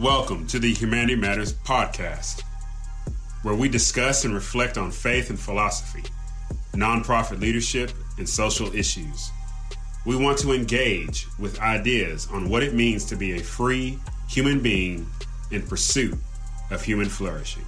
Welcome to the Humanity Matters podcast, where we discuss and reflect on faith and philosophy, nonprofit leadership, and social issues. We want to engage with ideas on what it means to be a free human being in pursuit of human flourishing.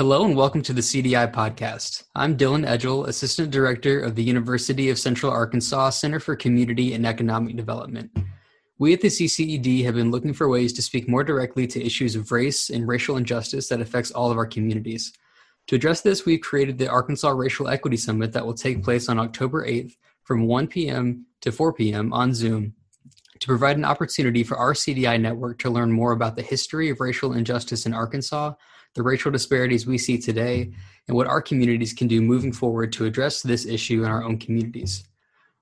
Hello and welcome to the CDI podcast. I'm Dylan Edgel, Assistant Director of the University of Central Arkansas Center for Community and Economic Development. We at the CCED have been looking for ways to speak more directly to issues of race and racial injustice that affects all of our communities. To address this, we've created the Arkansas Racial Equity Summit that will take place on October 8th from 1 p.m. to 4 p.m. on Zoom to provide an opportunity for our CDI network to learn more about the history of racial injustice in Arkansas the racial disparities we see today, and what our communities can do moving forward to address this issue in our own communities.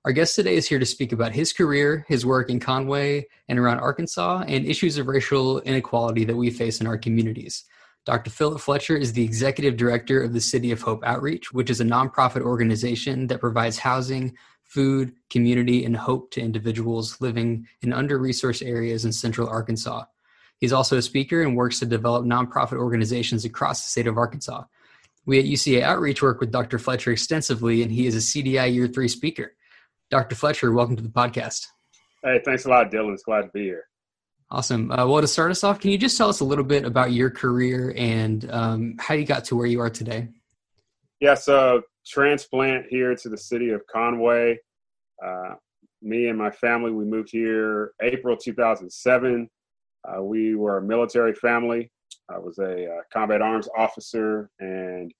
Our guest today is here to speak about his career, his work in Conway and around Arkansas, and issues of racial inequality that we face in our communities. Dr. Philip Fletcher is the executive director of the City of Hope Outreach, which is a nonprofit organization that provides housing, food, community, and hope to individuals living in under resourced areas in central Arkansas. He's also a speaker and works to develop nonprofit organizations across the state of Arkansas. We at UCA Outreach work with Dr. Fletcher extensively, and he is a CDI Year 3 speaker. Dr. Fletcher, welcome to the podcast. Hey, thanks a lot, Dylan. It's glad to be here. Awesome. Uh, well, to start us off, can you just tell us a little bit about your career and um, how you got to where you are today? Yeah, so transplant here to the city of Conway. Uh, me and my family, we moved here April 2007. Uh, we were a military family. I was a uh, combat arms officer, and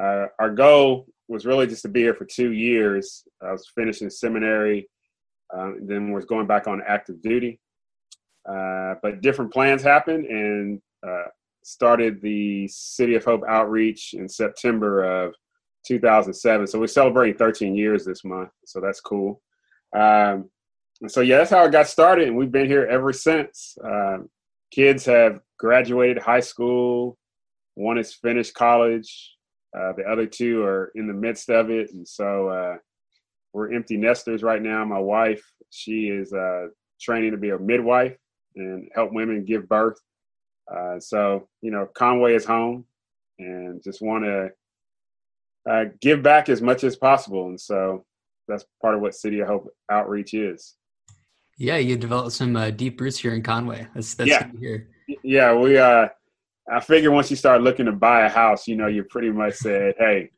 uh, our goal was really just to be here for two years. I was finishing seminary, um, then was going back on active duty. Uh, but different plans happened, and uh, started the City of Hope outreach in September of 2007. So we're celebrating 13 years this month, so that's cool. Um, so, yeah, that's how it got started, and we've been here ever since. Uh, kids have graduated high school, one has finished college, uh, the other two are in the midst of it, and so uh, we're empty nesters right now. My wife, she is uh, training to be a midwife and help women give birth. Uh, so, you know, Conway is home, and just want to uh, give back as much as possible, and so that's part of what City of Hope outreach is. Yeah, you developed some uh, deep roots here in Conway. That's that's yeah. here. Yeah, we. Uh, I figure once you start looking to buy a house, you know, you pretty much said, "Hey,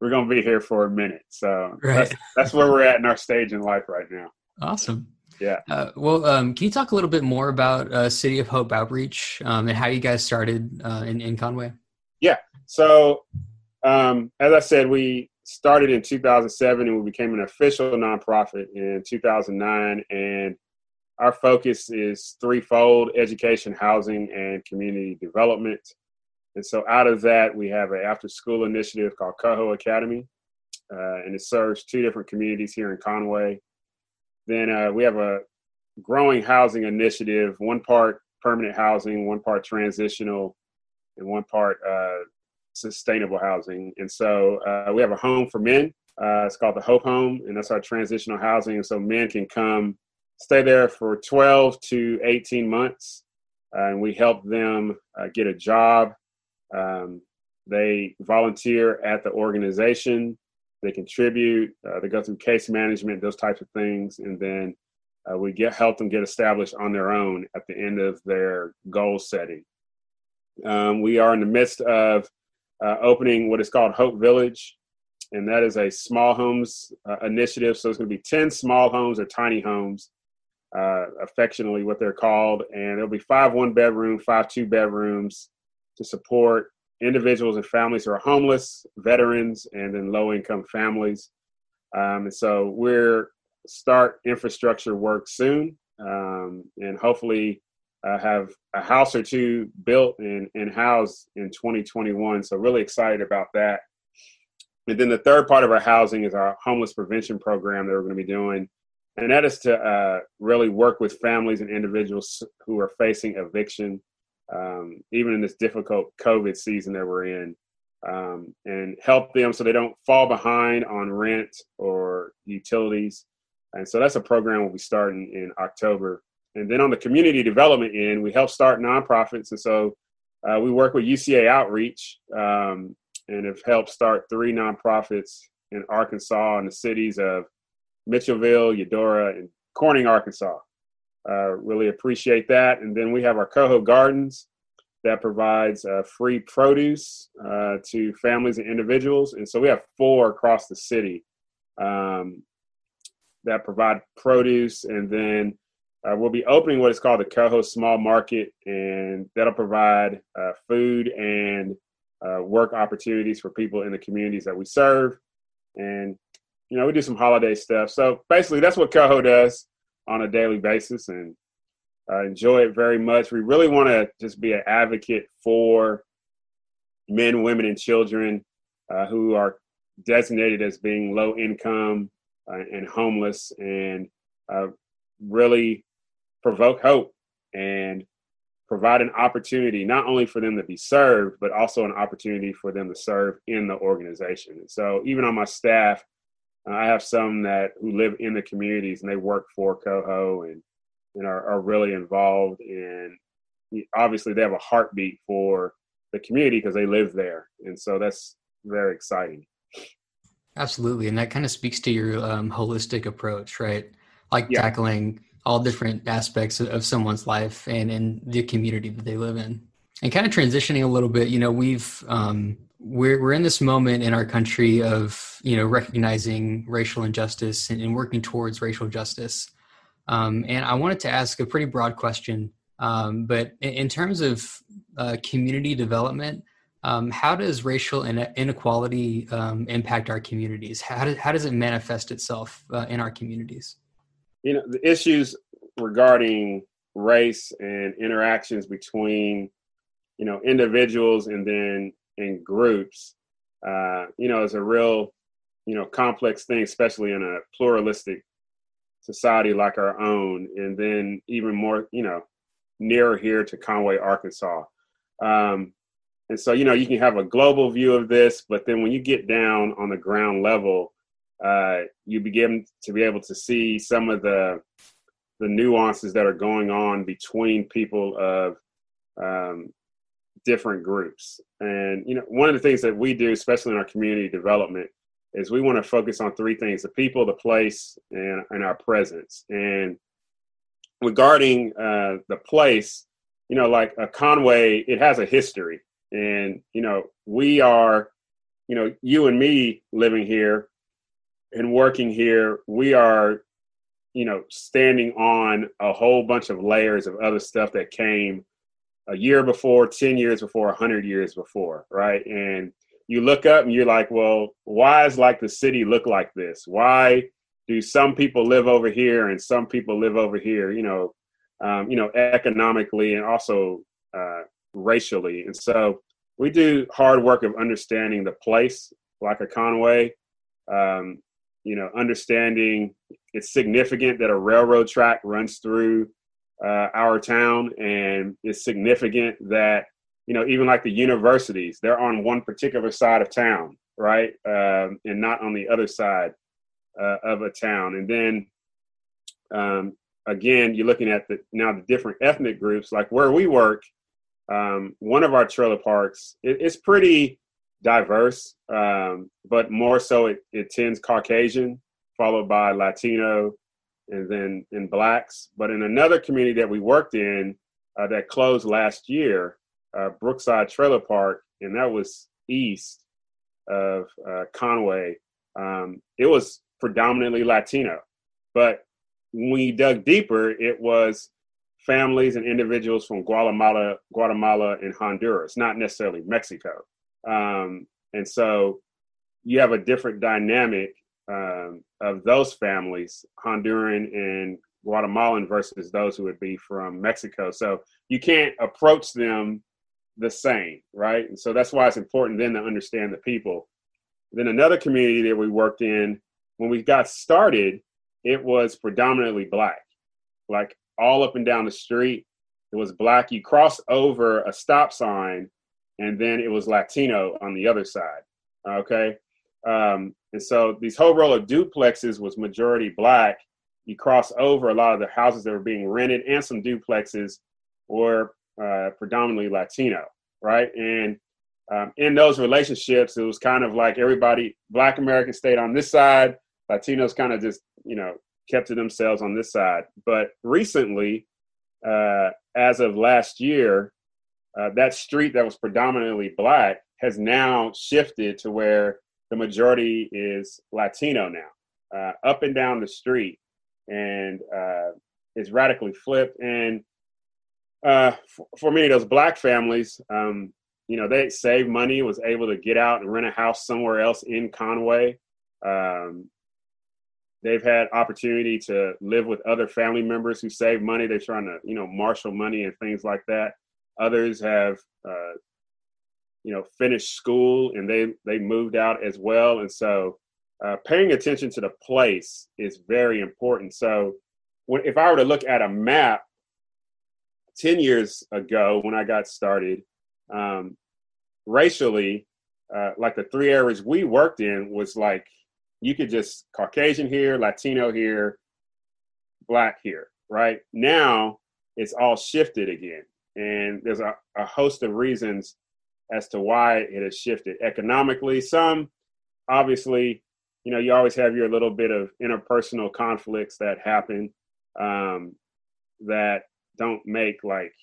we're gonna be here for a minute." So right. that's, that's where we're at in our stage in life right now. Awesome. Yeah. Uh, well, um, can you talk a little bit more about uh, City of Hope Outreach um, and how you guys started uh, in, in Conway? Yeah. So, um, as I said, we started in 2007 and we became an official nonprofit in 2009. And our focus is threefold education, housing, and community development. And so, out of that, we have an after school initiative called Coho Academy, uh, and it serves two different communities here in Conway. Then uh, we have a growing housing initiative, one part permanent housing, one part transitional, and one part uh, sustainable housing. And so, uh, we have a home for men. Uh, it's called the Hope Home, and that's our transitional housing. So, men can come stay there for 12 to 18 months, uh, and we help them uh, get a job. Um, they volunteer at the organization, they contribute, uh, they go through case management, those types of things, and then uh, we get help them get established on their own at the end of their goal setting. Um, we are in the midst of uh, opening what is called Hope Village, and that is a small homes uh, initiative. So it's going to be 10 small homes or tiny homes uh, affectionately what they're called. And there'll be five one bedroom, five two bedrooms to support individuals and families who are homeless, veterans, and then low income families. Um, and so we're start infrastructure work soon, um, and hopefully uh, have a house or two built and, housed in 2021. So really excited about that. And then the third part of our housing is our homeless prevention program that we're going to be doing and that is to uh, really work with families and individuals who are facing eviction, um, even in this difficult COVID season that we're in, um, and help them so they don't fall behind on rent or utilities. And so that's a program we'll be starting in October. And then on the community development end, we help start nonprofits. And so uh, we work with UCA Outreach um, and have helped start three nonprofits in Arkansas in the cities of Mitchellville, Eudora, and Corning, Arkansas. Uh, really appreciate that. And then we have our Coho Gardens that provides uh, free produce uh, to families and individuals. And so we have four across the city um, that provide produce. And then uh, we'll be opening what is called the Coho Small Market, and that'll provide uh, food and uh, work opportunities for people in the communities that we serve. And, you know, we do some holiday stuff. So basically, that's what Coho does on a daily basis and uh, enjoy it very much. We really want to just be an advocate for men, women, and children uh, who are designated as being low income uh, and homeless and uh, really provoke hope and provide an opportunity not only for them to be served, but also an opportunity for them to serve in the organization. And so even on my staff, I have some that who live in the communities and they work for Coho and and are, are really involved in. Obviously, they have a heartbeat for the community because they live there, and so that's very exciting. Absolutely, and that kind of speaks to your um, holistic approach, right? Like yeah. tackling all different aspects of someone's life and in the community that they live in and kind of transitioning a little bit you know we've um, we're we're in this moment in our country of you know recognizing racial injustice and, and working towards racial justice. Um, and I wanted to ask a pretty broad question, um, but in, in, terms of uh, community development, um, how does racial inequality um, impact our communities? How does how does it manifest itself uh, in our communities? You know, the issues regarding race and interactions between you know individuals and then in groups, uh, you know, is a real, you know, complex thing, especially in a pluralistic society like our own, and then even more, you know, nearer here to Conway, Arkansas. Um, and so, you know, you can have a global view of this, but then when you get down on the ground level, uh, you begin to be able to see some of the the nuances that are going on between people of um, different groups. And you know, one of the things that we do, especially in our community development, is we want to focus on three things: the people, the place, and, and our presence. And regarding uh, the place, you know, like a Conway, it has a history, and you know, we are, you know, you and me living here and working here, we are you know standing on a whole bunch of layers of other stuff that came a year before, 10 years before, 100 years before, right? And you look up and you're like, well, why is like the city look like this? Why do some people live over here and some people live over here, you know, um, you know, economically and also uh, racially. And so we do hard work of understanding the place, like a Conway, um, you know, understanding it's significant that a railroad track runs through uh, our town, and it's significant that you know even like the universities, they're on one particular side of town, right, um, and not on the other side uh, of a town. And then um, again, you're looking at the now the different ethnic groups, like where we work. Um, one of our trailer parks, it, it's pretty diverse, um, but more so it, it tends Caucasian, followed by Latino, and then in blacks. But in another community that we worked in uh, that closed last year, uh, Brookside Trailer Park, and that was east of uh, Conway. Um, it was predominantly Latino, but when we dug deeper, it was families and individuals from Guatemala, Guatemala and Honduras, not necessarily Mexico. Um, and so you have a different dynamic um, of those families, Honduran and Guatemalan versus those who would be from Mexico. So you can't approach them the same, right? And so that's why it's important then to understand the people. Then another community that we worked in, when we got started, it was predominantly black, like all up and down the street. It was black. You cross over a stop sign, and then it was Latino on the other side. Okay. Um, and so these whole row of duplexes was majority black. you cross over a lot of the houses that were being rented and some duplexes were uh, predominantly Latino, right? And um, in those relationships, it was kind of like everybody, Black Americans stayed on this side, Latinos kind of just, you know, kept to themselves on this side. But recently, uh, as of last year, uh, that street that was predominantly Black has now shifted to where the majority is Latino now, uh, up and down the street, and uh, it's radically flipped. And uh, for, for, many of those black families, um, you know, they saved money, was able to get out and rent a house somewhere else in Conway. Um, they've had opportunity to live with other family members who save money. They're trying to, you know, marshal money and things like that. Others have uh, you know finished school and they they moved out as well. And so uh, paying attention to the place is very important. So when, if i were to look at a map 10 years ago when i got started um, racially uh, like the three areas we worked in was like you could just caucasian here latino here black here right? Now it's all shifted again and there's a, a host of reasons as to why it has shifted economically. Some, obviously, you know, you always have your little bit of interpersonal conflicts that happen um, that don't make like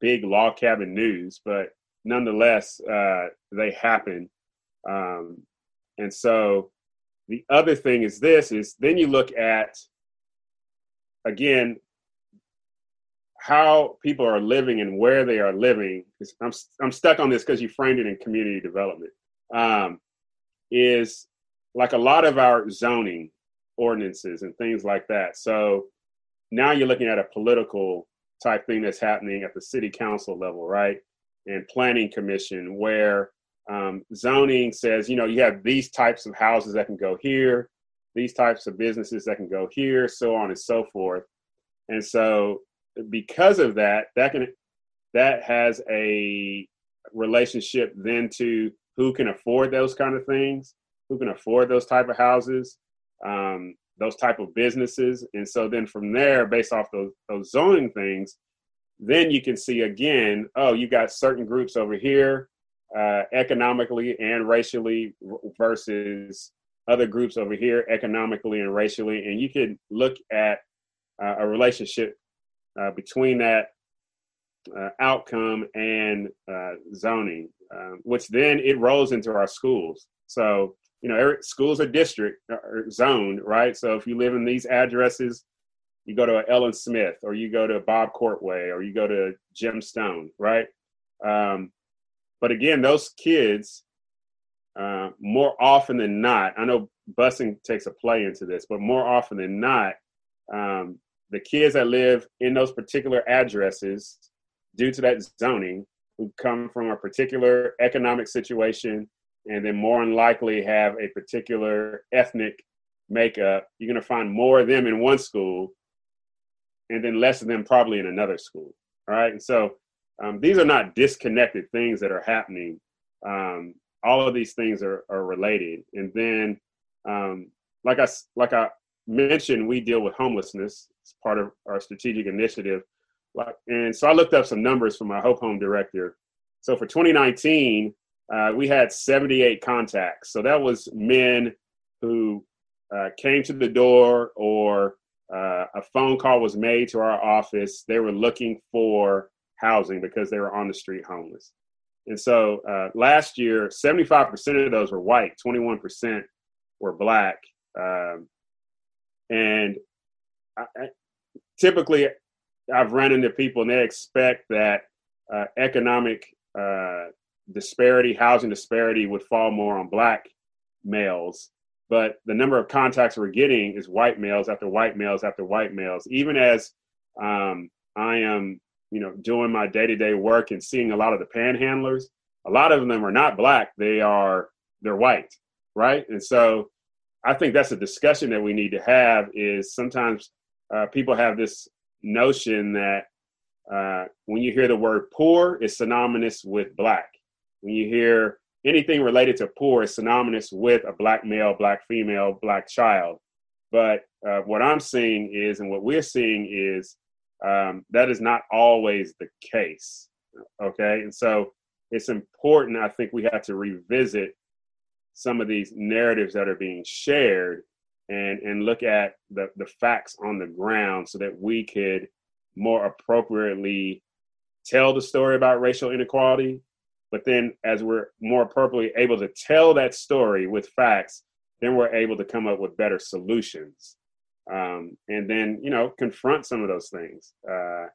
big log cabin news, but nonetheless, uh, they happen. Um, and so the other thing is this is then you look at again how people are living and where they are living i'm, I'm stuck on this because you framed it in community development um, is like a lot of our zoning ordinances and things like that. So now you're looking at a political type thing that's happening at the city council level right? And planning commission where um, zoning says you know you have these types of houses that can go here these types of businesses that can go here so on and so forth. And so because of that, that can that has a relationship then to who can afford those kind of things, who can afford those type of houses, um, those type of businesses, and so then from there, based off those those zoning things, then you can see again, oh, you got certain groups over here, uh, economically and racially, versus other groups over here, economically and racially, and you can look at uh, a relationship uh, between that uh, outcome and uh, zoning, um, which then it rolls into our schools. So, you know, every, schools are district or uh, zoned, right? So if you live in these addresses, you go to Ellen Smith or you go to Bob Courtway or you go to Jim Stone, right? Um, but again, those kids, uh, more often than not, I know busing takes a play into this, but more often than not, um, the kids that live in those particular addresses due to that zoning who come from a particular economic situation and then more than likely have a particular ethnic makeup you're going to find more of them in one school and then less of them probably in another school all right? And so um, these are not disconnected things that are happening. Um, all of these things are, are related. And then um, like i like i mentioned we deal with homelessness it's part of our strategic initiative. And so I looked up some numbers from my Hope Home director. So for 2019, uh, we had 78 contacts. So that was men who uh, came to the door or uh, a phone call was made to our office. They were looking for housing because they were on the street homeless. And so uh, last year, 75% of those were white, 21% were black. Um, and I, typically I've run into people and they expect that uh, economic uh, disparity, housing disparity would fall more on black males. But the number of contacts we're getting is white males after white males after white males. Even as um, I am, you know, doing my day to day work and seeing a lot of the panhandlers, a lot of them are not black. They are they're white, right? And so I think that's a discussion that we need to have. Is sometimes uh, people have this notion that uh, when you hear the word poor, it's synonymous with black. When you hear anything related to poor, it's synonymous with a black male, black female, black child. But uh, what I'm seeing is, and what we're seeing is, um, that is not always the case. Okay, and so it's important. I think we have to revisit some of these narratives that are being shared and and look at the the facts on the ground so that we could more appropriately tell the story about racial inequality but then as we're more appropriately able to tell that story with facts then we're able to come up with better solutions um, and then you know confront some of those things. Uh,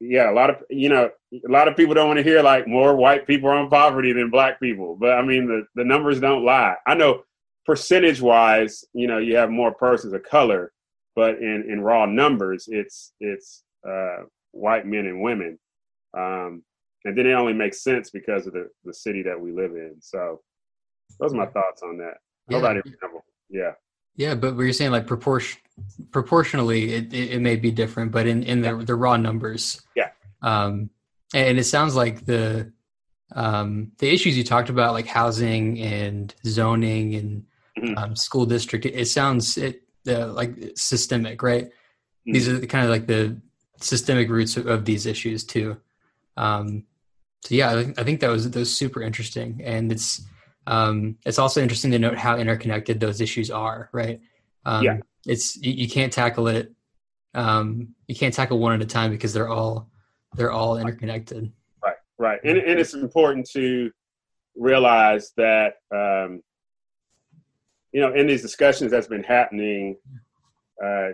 yeah a lot of you know a lot of people don't want to hear like more white people are in poverty than black people. But i mean the, the numbers don't lie. I know percentage wise you know you have more persons of color but in in raw numbers it's it's uh, white men and women. Um, and then it only makes sense because of the the city that we live in. So those are my thoughts on that. Yeah. yeah yeah, but you're saying like proportion proportionally, it, it, it, may be different, but in in the the raw numbers, yeah. Um, and it sounds like the um the issues you talked about, like housing and zoning and mm-hmm. um, school district, it, it sounds it uh, like systemic, right? Mm-hmm. These are the, kind of like the systemic roots of, of these issues too. Um, so yeah, I, I think that was that was super interesting, and it's um, it's also interesting to note how interconnected those issues are, right? Um, yeah. It's you, you can't tackle it. Um, you can't tackle one at a time because they're all they're all interconnected. Right, right, and and it's important to realize that um, you know in these discussions that's been happening, uh,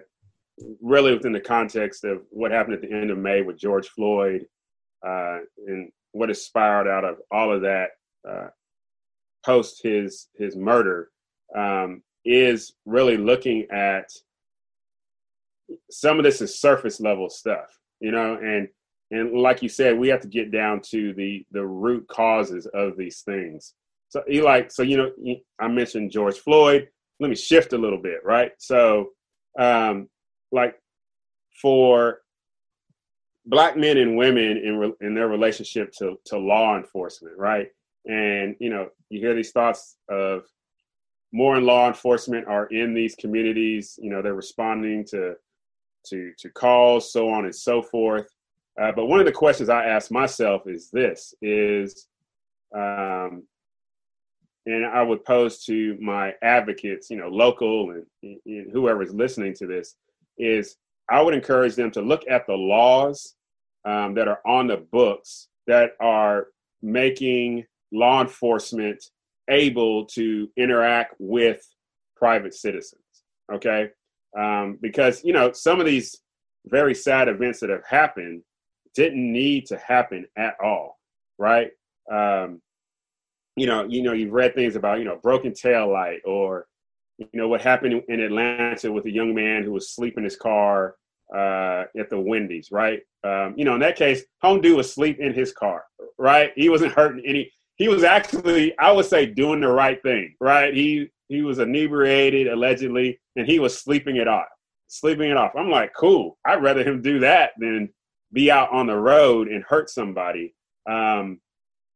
really within the context of what happened at the end of May with George Floyd, uh, and what has spiraled out of all of that. Uh, post his his murder um, is really looking at some of this is surface level stuff, you know, and and like you said, we have to get down to the the root causes of these things. So Eli, so you know, I mentioned George Floyd. Let me shift a little bit, right? So, um, like for black men and women in re- in their relationship to to law enforcement, right? And you know, you hear these thoughts of more in law enforcement are in these communities. You know, they're responding to to to calls, so on and so forth. Uh, but one of the questions I ask myself is this: is um, and I would pose to my advocates, you know, local and, and whoever is listening to this, is I would encourage them to look at the laws um, that are on the books that are making law enforcement able to interact with private citizens. Okay. Um, because, you know, some of these very sad events that have happened didn't need to happen at all. Right. Um, you know, you know, you've read things about, you know, broken tail light or, you know, what happened in Atlanta with a young man who was asleep in his car uh, at the Wendy's, right? Um, you know, in that case, home dude was asleep in his car, right? He wasn't hurting any he was actually, I would say, doing the right thing, right? He he was inebriated allegedly, and he was sleeping it off, sleeping it off. I'm like, cool. I'd rather him do that than be out on the road and hurt somebody. Um,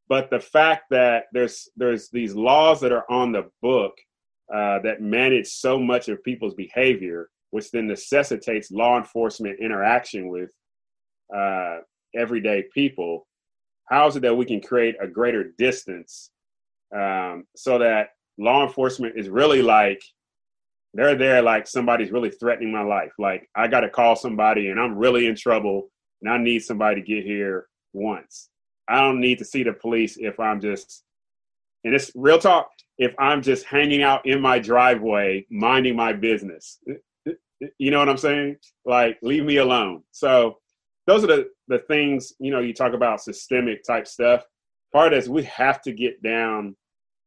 but the fact that there's there's these laws that are on the book uh, that manage so much of people's behavior, which then necessitates law enforcement interaction with uh, everyday people how is it that we can create a greater distance um, so that law enforcement is really like they're there like somebody's really threatening my life? Like i got to call somebody and i'm really in trouble and i need somebody to get here once. I don't need to see the police if i'm just and it's real talk if i'm just hanging out in my driveway minding my business. You know what i'm saying? Like leave me alone. So those are the the things you know you talk about systemic type stuff. Part is we have to get down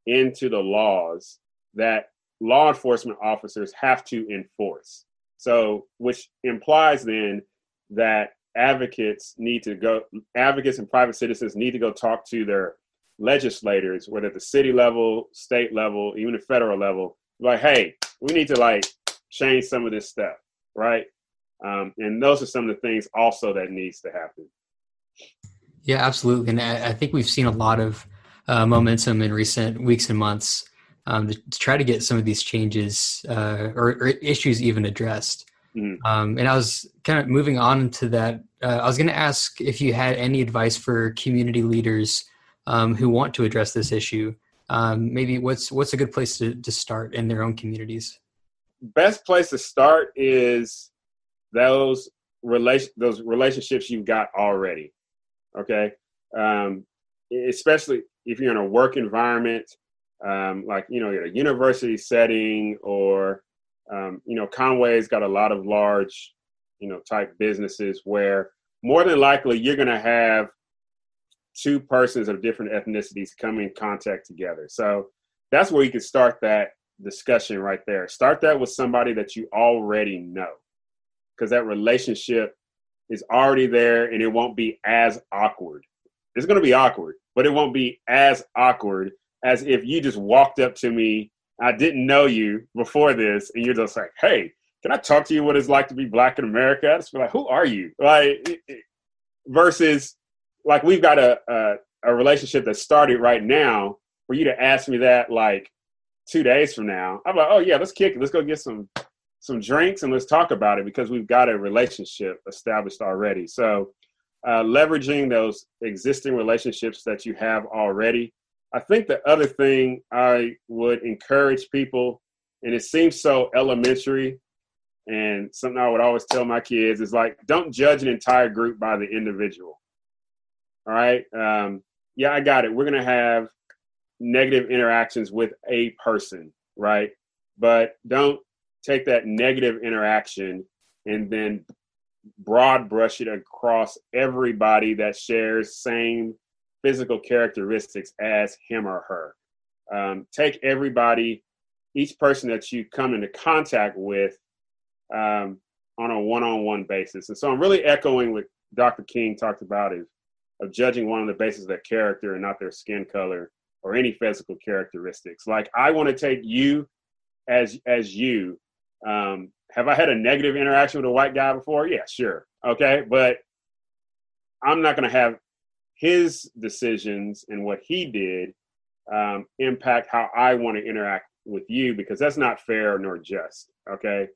into the laws that law enforcement officers have to enforce. So which implies then that advocates need to go advocates and private citizens need to go talk to their legislators whether at the city level state level even the federal level like hey we need to like change some of this stuff right um, and those are some of the things also that needs to happen. Yeah, absolutely. And I, I think we've seen a lot of uh, momentum in recent weeks and months um, to, to, try to get some of these changes uh, or, or, issues even addressed. Mm-hmm. Um, and I was kind of moving on to that. Uh, I was going to ask if you had any advice for community leaders um, who want to address this issue. Um, maybe what's what's a good place to, to start in their own communities? Best place to start is those relation those relationships you've got already. Okay, um, especially if you're in a work environment, um, like you know, a university setting, or um, you know, Conway's got a lot of large, you know, type businesses where more than likely you're going to have two persons of different ethnicities come in contact together. So that's where you can start that discussion right there. Start that with somebody that you already know, because that relationship is already there and it won't be as awkward. It's going to be awkward, but it won't be as awkward as if you just walked up to me. I didn't know you before this, and you're just like, "Hey, can I talk to you? What it's like to be black in America?" I just be like, "Who are you?" Like, versus like we've got a, a, a relationship that started right now. For you to ask me that like two days from now, I'm like, "Oh yeah, let's kick it. Let's go get some some drinks and let's talk about it because we've got a relationship established already." So uh, leveraging those existing relationships that you have already. I think the other thing I would encourage people, and it seems so elementary, and something I would always tell my kids is like, don't judge an entire group by the individual. All right. Um, yeah, I got it. We're going to have negative interactions with a person, right? But don't take that negative interaction and then broad brush it across everybody that shares same physical characteristics as him or her. Um, take everybody, each person that you come into contact with um, on a one-on-one basis. And so I'm really echoing what Dr. King talked about is of judging one on the basis of their character and not their skin color or any physical characteristics. Like I want to take you as as you um, have I had a negative interaction with a white guy before? Yeah, sure. Okay. But I'm not going to have his decisions and what he did um, impact how I want to interact with you because that's not fair nor just. Okay.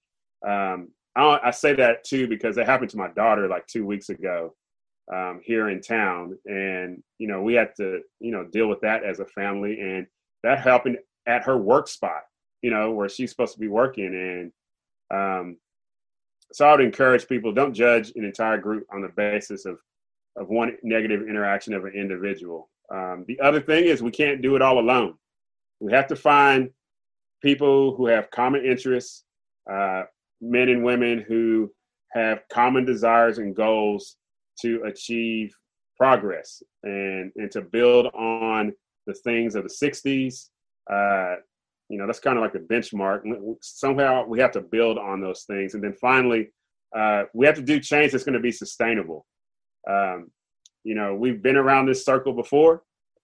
Um, I, I, say that too because it happened to my daughter like two weeks ago um, here in town. And, you know, we had to, you know, deal with that as a family. And that happened at her work spot, you know, where she's supposed to be working. And, um, so I would encourage people don't judge an entire group on the basis of of one negative interaction of an individual. Um, the other thing is we can't do it all alone. We have to find people who have common interests, uh, men and women who have common desires and goals to achieve progress and and to build on the things of the 60s uh, you know that's kind of like a benchmark. Somehow we have to build on those things. And then finally uh, we have to do change that's going to be sustainable. Um, you know we've been around this circle before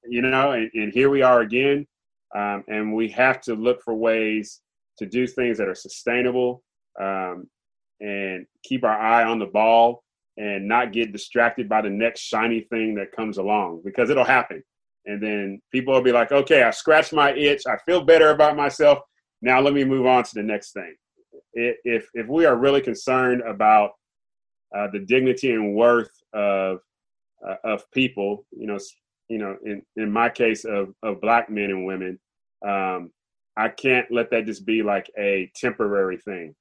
you know and, and here we are again. Um, and we have to look for ways to do things that are sustainable um, and keep our eye on the ball and not get distracted by the next shiny thing that comes along because it'll happen and then people will be like, okay, I scratched my itch. I feel better about myself. Now let me move on to the next thing. If if we are really concerned about uh, the dignity and worth of uh, of people, you know, you know, in in my case of of black men and women, um, I can't let that just be like a temporary thing.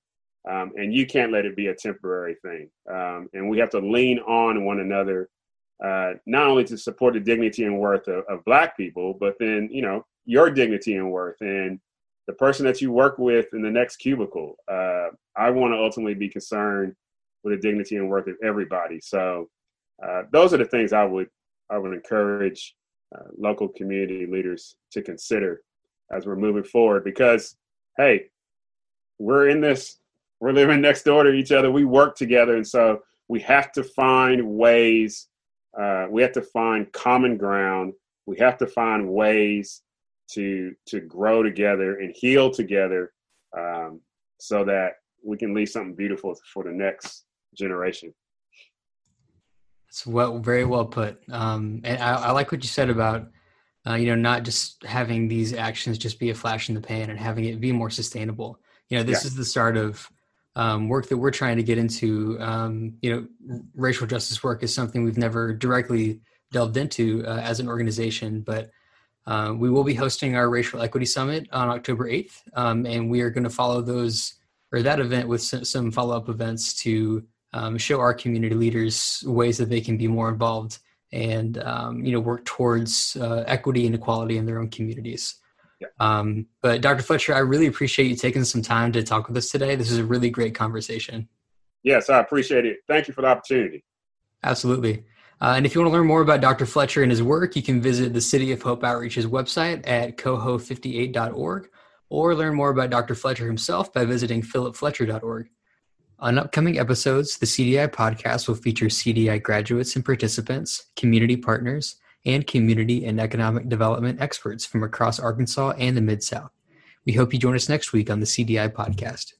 Um, and you can't let it be a temporary thing. Um, and we have to lean on one another uh, not only to support the dignity and worth of, of black people, but then, you know, your dignity and worth and the person that you work with in the next cubicle. Uh, I want to ultimately be concerned with the dignity and worth of everybody. So uh, those are the things I would I would encourage uh, local community leaders to consider as we're moving forward. Because hey, we're in this. We're living next door to each other. We work together, and so we have to find ways uh, we have to find common ground. We have to find ways to to grow together and heal together, um, so that we can leave something beautiful for the next generation. It's well, very well put. Um, and I, I, like what you said about Uh, you know, not just having these actions just be a flash in the pan and having it be more sustainable. You know, this yeah. is the start of um, work that we're trying to get into. Um, you know, racial justice work is something we've never directly delved into uh, as an organization, but uh, we will be hosting our racial equity summit on October 8th, um, and we are going to follow those or that event with some follow up events to um, show our community leaders ways that they can be more involved and um, you know work towards uh, equity and equality in their own communities. Yeah. Um, but Dr. Fletcher, I really appreciate you taking some time to talk with us today. This is a really great conversation. Yes, I appreciate it. Thank you for the opportunity. Absolutely. Uh, and if you want to learn more about Dr. Fletcher and his work, you can visit the City of Hope Outreach's website at coho58.org or learn more about Dr. Fletcher himself by visiting philipfletcher.org. On upcoming episodes, the CDI podcast will feature CDI graduates and participants, community partners, and community and economic development experts from across Arkansas and the Mid South. We hope you join us next week on the CDI podcast.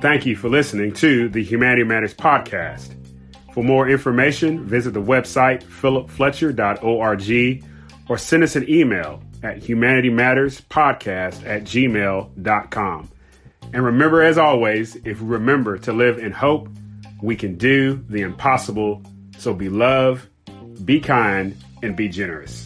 Thank you for listening to the Humanity Matters podcast. For more information, visit the website philipfletcher.org or send us an email at humanitymatterspodcast at gmail.com. And remember, as always, if we remember to live in hope, we can do the impossible. So be love, be kind, and be generous.